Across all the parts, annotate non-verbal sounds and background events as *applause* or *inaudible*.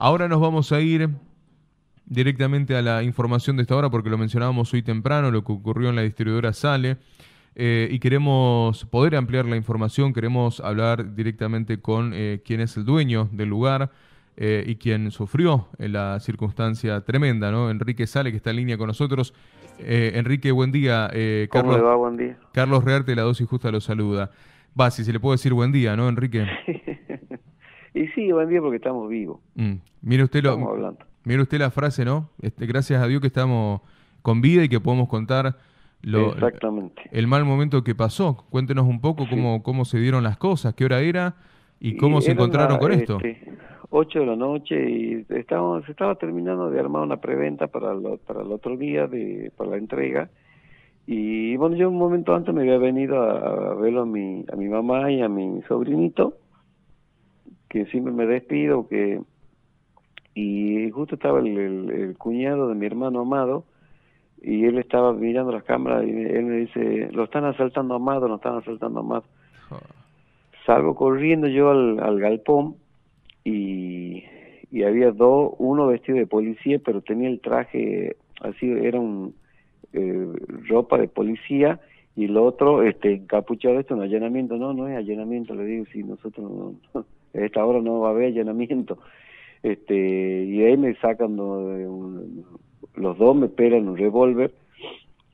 Ahora nos vamos a ir directamente a la información de esta hora porque lo mencionábamos hoy temprano, lo que ocurrió en la distribuidora Sale. Eh, y queremos poder ampliar la información, queremos hablar directamente con eh, quien es el dueño del lugar eh, y quien sufrió la circunstancia tremenda, ¿no? Enrique Sale, que está en línea con nosotros. Enrique, buen día. Carlos, ¿Cómo le va? Buen día. Carlos Rearte, la dosis justa, lo saluda. Va, si se le puede decir buen día, ¿no, Enrique? *laughs* sí, buen día porque estamos vivos. Mm. Mire usted lo, Mire usted la frase, ¿no? Este, gracias a Dios que estamos con vida y que podemos contar lo, Exactamente. el mal momento que pasó. Cuéntenos un poco cómo, cómo se dieron las cosas, qué hora era y cómo se encontraron con esto. Este, 8 de la noche y estábamos, se estaba terminando de armar una preventa para, para el otro día, de, para la entrega. Y bueno, yo un momento antes me había venido a, verlo a mi, a mi mamá y a mi sobrinito, que siempre me despido, que y justo estaba el, cuñado de mi hermano Amado, y él estaba mirando las cámaras y él me dice, lo están asaltando Amado, lo están asaltando Amado. Salgo corriendo yo al, galpón y, y había dos, uno vestido de policía, pero tenía el traje así, era un eh, ropa de policía y el otro este encapuchado esto un allanamiento no no es allanamiento le digo si nosotros no, esta hora no va a haber allanamiento. Este y ahí me sacan los dos me pegan un revólver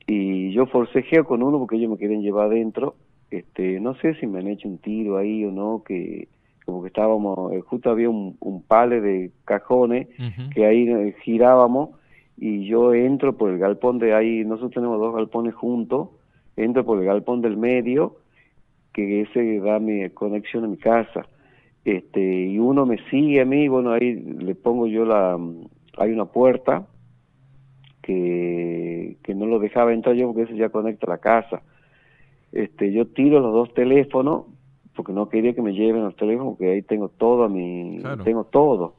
y yo forcejeo con uno porque ellos me quieren llevar adentro. Este no sé si me han hecho un tiro ahí o no que como que estábamos eh, justo había un, un pale de cajones que ahí eh, girábamos y yo entro por el galpón de ahí nosotros tenemos dos galpones juntos entro por el galpón del medio que ese da mi conexión a mi casa este y uno me sigue a mí bueno ahí le pongo yo la hay una puerta que, que no lo dejaba entrar yo porque eso ya conecta la casa. Este yo tiro los dos teléfonos porque no quería que me lleven los teléfonos porque ahí tengo todo a mi tengo todo.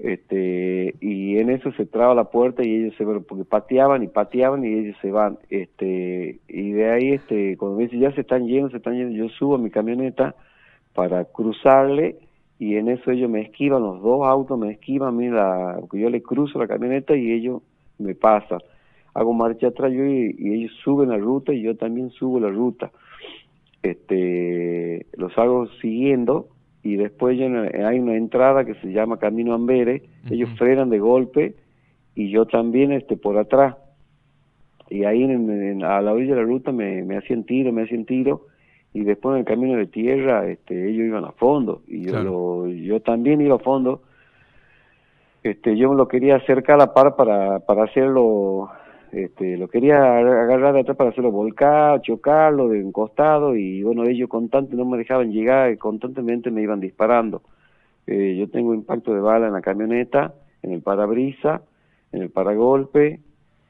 Este y en eso se traba la puerta y ellos se porque pateaban y pateaban y ellos se van. Este y de ahí este cuando me dice ya se están yendo se están yendo yo subo a mi camioneta para cruzarle y en eso ellos me esquivan, los dos autos me esquivan a mí, la, yo le cruzo la camioneta y ellos me pasan. Hago marcha atrás yo y, ellos suben la ruta y yo también subo la ruta. Este, los hago siguiendo y después hay una entrada que se llama Camino Amberes, ellos frenan de golpe y yo también este por atrás. Y ahí a la orilla de la ruta me, me hacían tiro, me hacían tiro y después en el camino de tierra este ellos iban a fondo y yo yo también iba a fondo. Este yo lo quería acercar a la par para para hacerlo este lo quería agarrar de atrás para hacerlo volcar chocarlo de un costado y bueno ellos constantemente no me dejaban llegar constantemente me iban disparando. Eh, yo tengo impacto de bala en la camioneta en el parabrisa en el paragolpe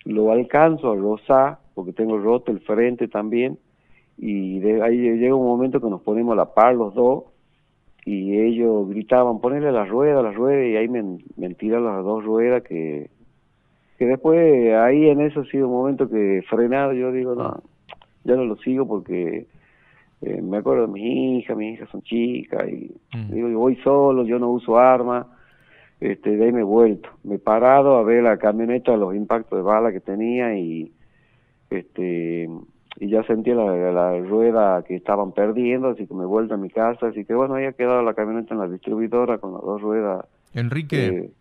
lo alcanzo a rozar porque tengo roto el frente también y de ahí llega un momento que nos ponemos a la par los dos y ellos gritaban ponerle la rueda, la rueda y ahí me, me tiran las dos ruedas que, que después ahí en eso ha sido un momento que frenado yo digo no, ya no lo sigo porque eh, me acuerdo de mis hijas, mis hijas son chicas y mm. digo yo voy solo, yo no uso armas este, de ahí me he vuelto, me he parado a ver la camioneta, los impactos de bala que tenía y este y ya sentí la, rueda que estaban perdiendo, así que me vuelto a mi casa, así que bueno, ahí ha quedado la camioneta en la distribuidora con las dos ruedas. Enrique,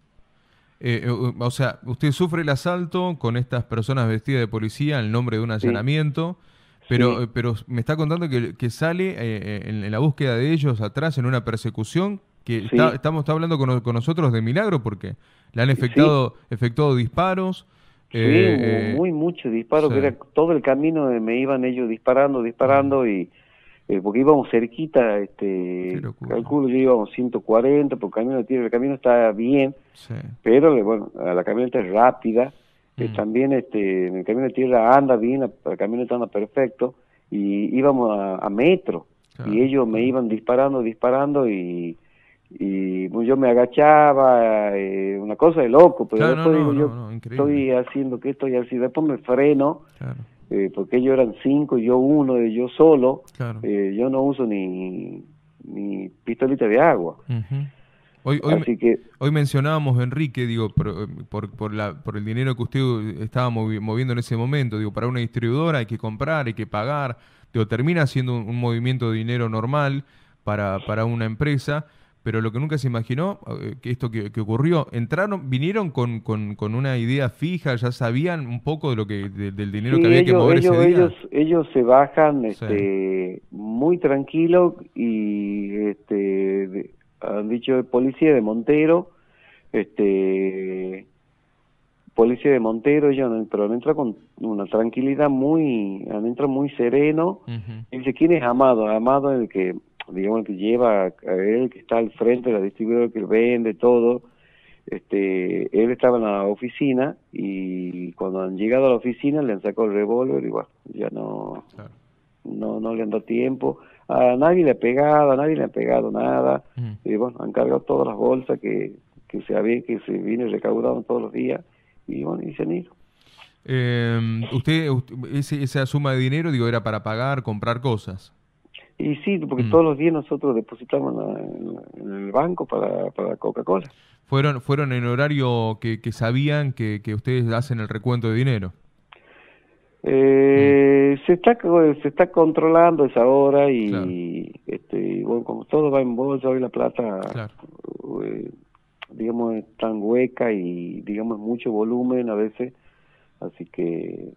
eh, eh, o sea, usted sufre el asalto con estas personas vestidas de policía en nombre de un allanamiento, pero, pero me está contando que, que sale eh, en, la búsqueda de ellos atrás en una persecución que estamos está hablando con, con, nosotros de milagro porque le han efectuado, efectuado disparos. Sí, eh, eh, muy mucho disparo, que era todo el camino me iban ellos disparando, disparando y eh, porque íbamos cerquita, este, calculo yo íbamos 140 por camino de tierra, el camino está bien, pero bueno, la camioneta es rápida, mm. también este, en el camino de tierra anda bien, el camioneta anda perfecto y íbamos a, metro y ellos me iban disparando, disparando y y pues, yo me agachaba, eh, una cosa de loco, pero después digo, yo estoy haciendo que estoy así, después me freno, eh, porque ellos eran cinco, yo uno, yo solo, eh, yo no uso ni, ni pistolita de agua. Hoy, hoy, mencionábamos, Enrique, digo, por, por, la, por el dinero que usted estaba moviendo en ese momento, digo, para una distribuidora hay que comprar, hay que pagar, digo, termina siendo un, movimiento de dinero normal para, para una empresa, pero lo que nunca se imaginó, eh, que esto que, ocurrió, entraron, vinieron con, con, con, una idea fija, ya sabían un poco de lo que del dinero que había que mover ellos, ese día. Ellos, ellos se bajan este, muy tranquilos y este, han dicho de policía de Montero, este policía de Montero, ellos pero han entrado con una tranquilidad muy, han entrado muy sereno. dice, ¿quién es Amado? Amado es el que, digamos, que lleva, él que está al frente de la distribuidora que vende todo. Este, él estaba en la oficina y cuando han llegado a la oficina le han sacado el revólver y bueno, ya no, no, no le han dado tiempo a nadie le ha pegado, a nadie le ha pegado nada, y bueno, han cargado todas las bolsas que, que se había, que se viene recaudando todos los días, y bueno, y se han ido. Eh, usted, esa suma de dinero, digo, era para pagar, comprar cosas. Y sí, porque todos los días nosotros depositamos en, el banco para, para Coca-Cola. ¿Fueron, ¿Fueron en horario que, que sabían que, que ustedes hacen el recuento de dinero? Eh, se está se está controlando esa hora y este bueno como todo va en bolsa hoy la plata eh, digamos es tan hueca y digamos mucho volumen a veces así que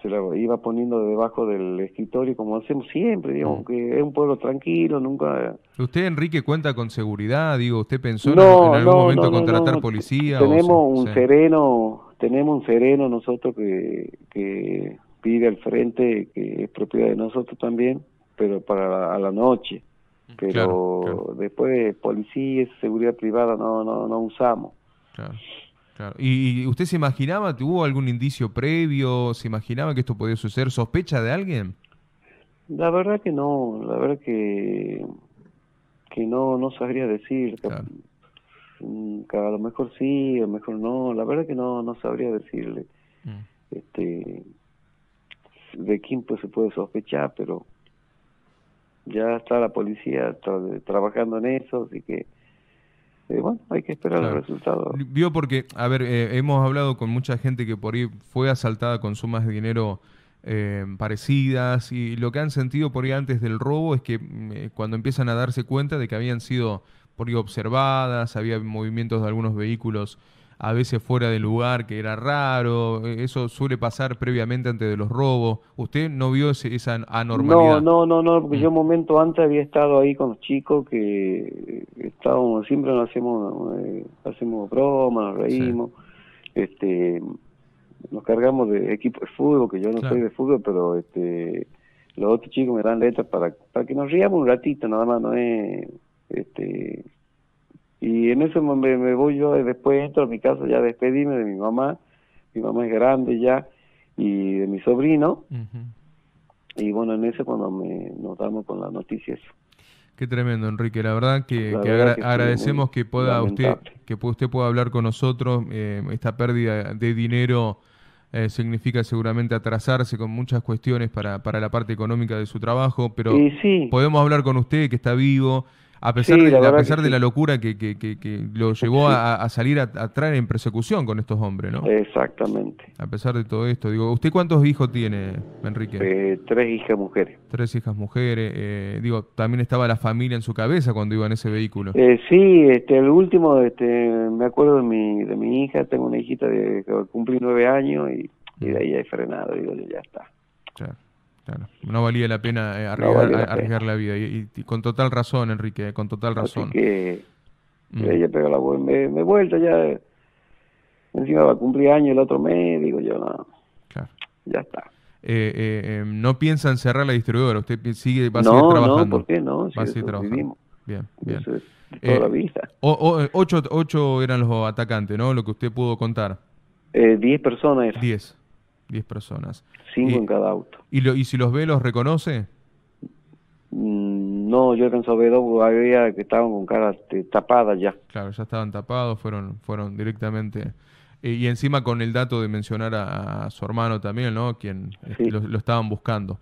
se la iba poniendo debajo del escritorio como hacemos siempre, digamos, mm. que es un pueblo tranquilo, nunca... ¿Usted, Enrique, cuenta con seguridad? Digo, ¿usted pensó en algún momento contratar policía? Tenemos un sereno tenemos un sereno nosotros que, que pide al frente, que es propiedad de nosotros también, pero para a la noche. Pero después policía, seguridad privada no, no, no usamos. Claro. Claro. ¿Y usted se imaginaba, tuvo algún indicio previo? ¿Se imaginaba que esto podía suceder? ¿Sospecha de alguien? La verdad que no, la verdad que, que no, no sabría decir. Claro. A lo mejor sí, a lo mejor no, la verdad que no, no sabría decirle. Mm. Este, de quién pues se puede sospechar, pero ya está la policía trabajando en eso, así que eh, bueno, hay que esperar el resultado. Vio porque, a ver, eh, hemos hablado con mucha gente que por ahí fue asaltada con sumas de dinero eh, parecidas y lo que han sentido por ahí antes del robo es que mm, cuando empiezan a darse cuenta de que habían sido por ahí observadas, había movimientos de algunos vehículos a veces fuera de lugar, que era raro, eso suele pasar previamente antes de los robos. ¿Usted no vio esa anormalidad? No, no, no, no, porque yo un momento antes había estado ahí con los chicos que estábamos, siempre nos hacemos, eh, hacemos bromas, nos reímos, este, nos cargamos de equipo de fútbol, que yo no soy de fútbol, pero este, los otros chicos me dan letras para, para que nos riamos un ratito, nada más, no es este, y en ese momento me voy yo, después entro a mi casa ya despedirme de mi mamá, mi mamá es grande ya, y de mi sobrino. Y bueno, en ese cuando me, nos damos con la noticia eso. Qué tremendo, Enrique. La verdad que, agradecemos que pueda usted que usted pueda hablar con nosotros. Eh, esta pérdida de dinero eh, significa seguramente atrasarse con muchas cuestiones para, para la parte económica de su trabajo, pero podemos hablar con usted que está vivo, a pesar, de, a pesar de la locura que, que, que, lo llevó a, salir a, traer en persecución con estos hombres, ¿no? Exactamente. A pesar de todo esto, digo, ¿usted cuántos hijos tiene, Enrique? Eh, tres hijas mujeres. Tres hijas mujeres, eh, digo, también estaba la familia en su cabeza cuando iba en ese vehículo. Eh, sí, este, el último, este, me acuerdo de mi, de mi hija, tengo una hijita de que cumplí nueve años y, de ahí he frenado, digo, ya está. Claro. Claro, no valía la pena eh, arriesgar, la, vida. Y, con total razón, Enrique, con total razón. Así que mm. ella pegó la me, me vuelta ya. Encima va a cumplir año el otro mes, digo yo, no. Claro. Ya está. Eh, eh, em, no piensa en cerrar la distribuidora, usted sigue, va a seguir trabajando. No, ¿por qué no? va a seguir trabajando. Bien, bien. toda la vida. ocho, ocho eran los atacantes, ¿no? Lo que usted pudo contar. diez personas. Diez. 10 personas. Cinco en cada auto. ¿Y, lo, ¿Y si los ve, los reconoce? Mm, no, yo alcanzo a ver dos, había que estaban con caras este, tapadas ya. Claro, ya estaban tapados, fueron, fueron directamente... Eh, y encima con el dato de mencionar a, su hermano también, ¿no? Quien este, lo, estaban buscando.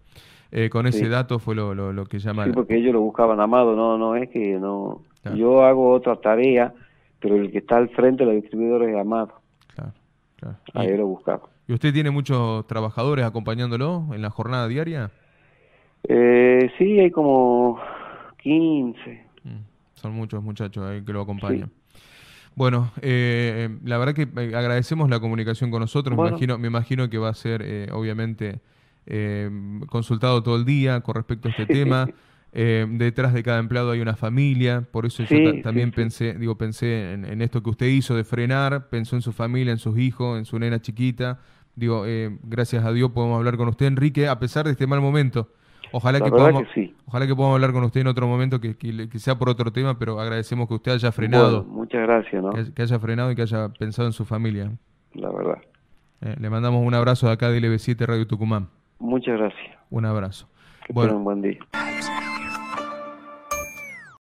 eh, con ese dato fue lo, lo, que llama... Sí, porque ellos lo buscaban amado, no, no es que no... Yo hago otra tarea, pero el que está al frente de los distribuidores es amado. Claro, claro. Ahí lo buscaba. ¿Y usted tiene muchos trabajadores acompañándolo en la jornada diaria? Eh, sí, hay como 15. Mm, son muchos muchachos ahí que lo acompañan. Bueno, eh, la verdad que eh, agradecemos la comunicación con nosotros. Me, imagino, me imagino que va a ser, eh, obviamente, consultado todo el día con respecto a este tema. detrás de cada empleado hay una familia, por eso yo también pensé, digo, pensé en, esto que usted hizo de frenar, pensó en su familia, en sus hijos, en su nena chiquita. Digo, gracias a Dios podemos hablar con usted, Enrique, a pesar de este mal momento. Ojalá que, podamos, ojalá que podamos hablar con usted en otro momento, que, sea por otro tema, pero agradecemos que usted haya frenado. muchas gracias, ¿no? Que, haya frenado y que haya pensado en su familia. La verdad. Eh, le mandamos un abrazo de acá de LB7 Radio Tucumán. Muchas gracias. Un abrazo. bueno, un buen día.